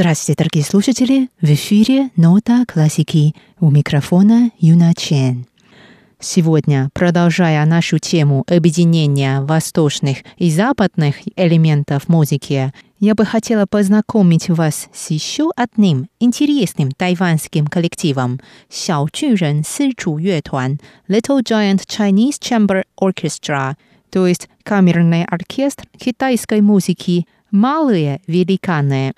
Здравствуйте, дорогие слушатели! В эфире «Нота классики» у микрофона Юна Чен. Сегодня, продолжая нашу тему объединения восточных и западных элементов музыки, я бы хотела познакомить вас с еще одним интересным тайванским коллективом – Сяо Чурен Сычу Юэтуан Little Giant Chinese Chamber Orchestra, то есть камерный оркестр китайской музыки «Малые великаны».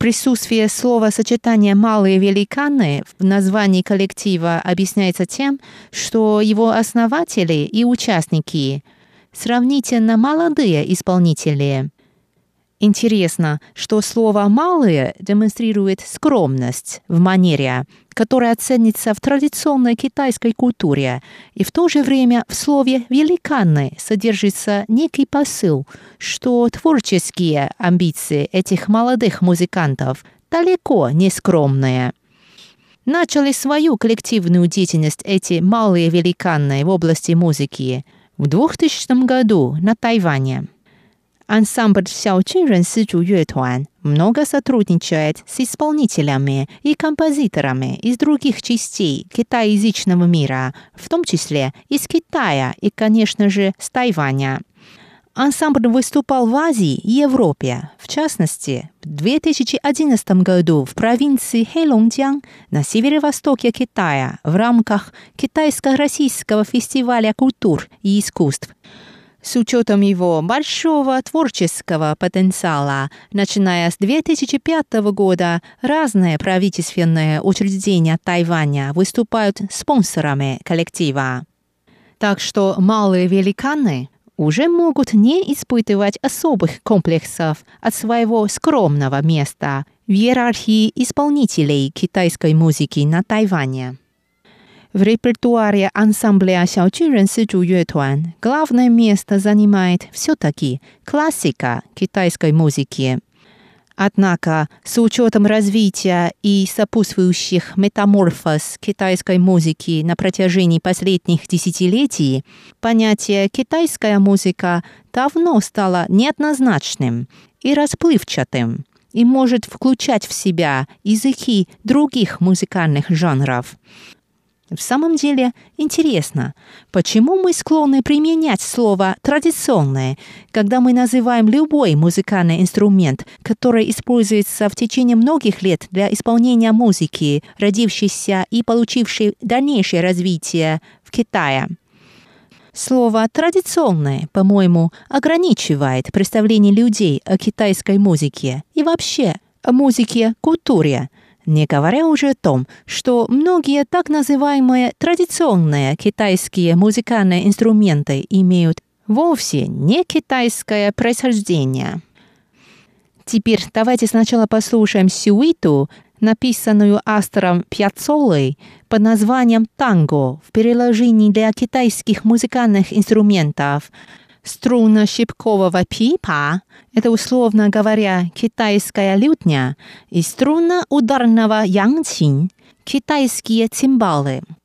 Присутствие слова сочетания «малые великаны» в названии коллектива объясняется тем, что его основатели и участники сравнительно молодые исполнители. Интересно, что слово «малые» демонстрирует скромность в манере, которая ценится в традиционной китайской культуре, и в то же время в слове «великаны» содержится некий посыл, что творческие амбиции этих молодых музыкантов далеко не скромные. Начали свою коллективную деятельность эти малые великаны в области музыки в 2000 году на Тайване. Ансамбль Сяочин Сычу Юэтуан много сотрудничает с исполнителями и композиторами из других частей китайязычного мира, в том числе из Китая и, конечно же, с Тайваня. Ансамбль выступал в Азии и Европе, в частности, в 2011 году в провинции Хэйлонджиang на северо-востоке Китая в рамках Китайско-российского фестиваля культур и искусств – с учетом его большого творческого потенциала, начиная с 2005 года, разные правительственные учреждения Тайваня выступают спонсорами коллектива. Так что малые великаны уже могут не испытывать особых комплексов от своего скромного места в иерархии исполнителей китайской музыки на Тайване. В репертуаре ансамбля Юэтуан главное место занимает все-таки классика китайской музыки. Однако, с учетом развития и сопутствующих метаморфоз китайской музыки на протяжении последних десятилетий, понятие «китайская музыка» давно стало неоднозначным и расплывчатым и может включать в себя языки других музыкальных жанров. В самом деле интересно, почему мы склонны применять слово «традиционное», когда мы называем любой музыкальный инструмент, который используется в течение многих лет для исполнения музыки, родившейся и получившей дальнейшее развитие в Китае. Слово «традиционное», по-моему, ограничивает представление людей о китайской музыке и вообще о музыке, культуре – не говоря уже о том, что многие так называемые традиционные китайские музыкальные инструменты имеют вовсе не китайское происхождение. Теперь давайте сначала послушаем сюиту, написанную автором Пьяцолой под названием «Танго» в переложении для китайских музыкальных инструментов, струнно-щипкового пипа – это, условно говоря, китайская лютня, и струнно-ударного янчин – китайские цимбалы –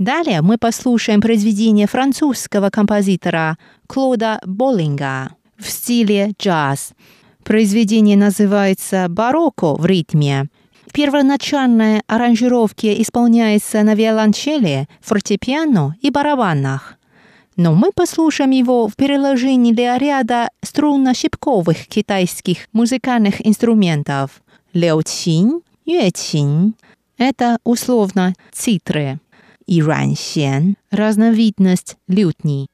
Далее мы послушаем произведение французского композитора Клода Боллинга в стиле джаз. Произведение называется «Барокко в ритме». Первоначальная аранжировки исполняется на виолончели, фортепиано и барабанах. Но мы послушаем его в переложении для ряда струнно-щипковых китайских музыкальных инструментов – леочин, юэчин. Это условно цитры и разновидность лютни.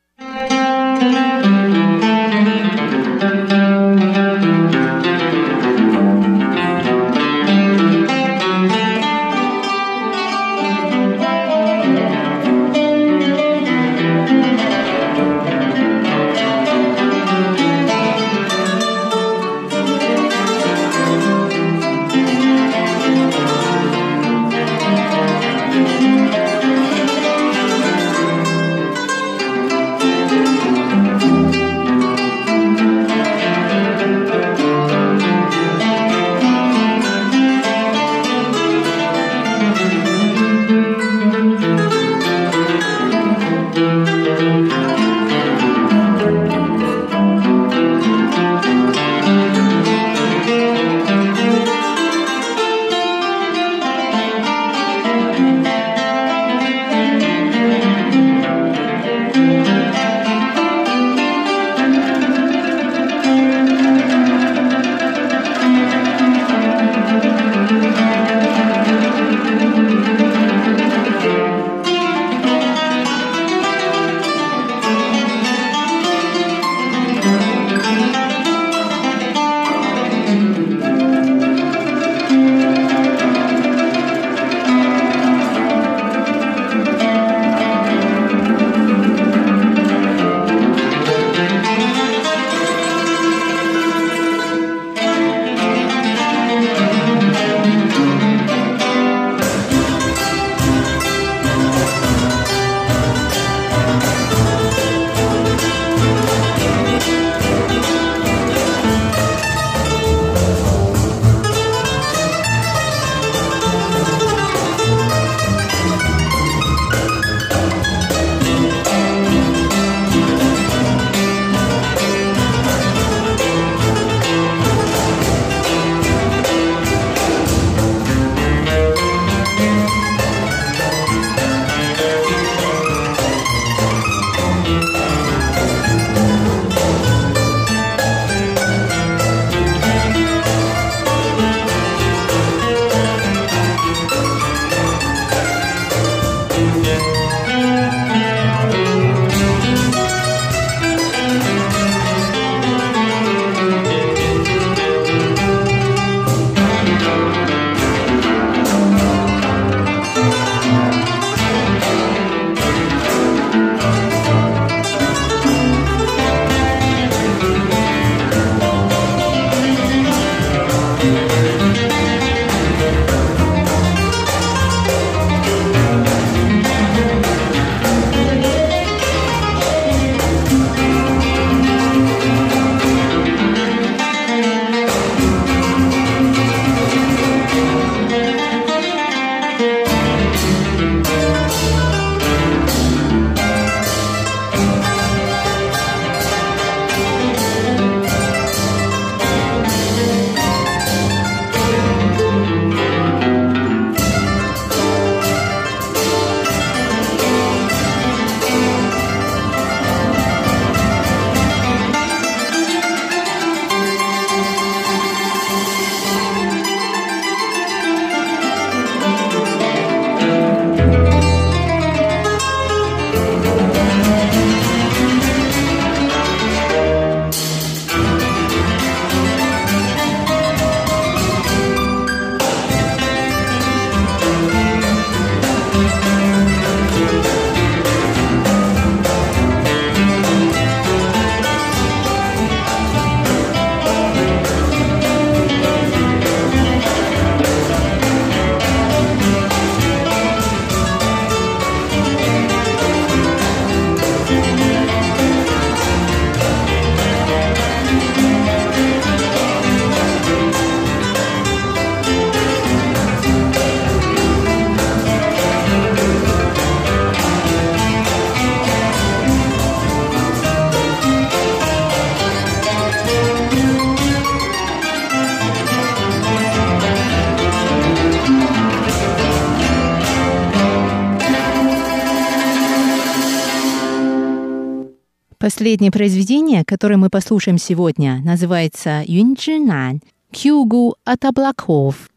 Последнее произведение, которое мы послушаем сегодня, называется «Юнчжинан» – «К югу от облаков».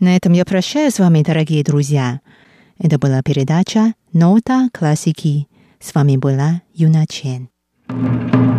На этом я прощаюсь с вами, дорогие друзья. Это была передача «Нота классики». С вами была Юна Чен. thank you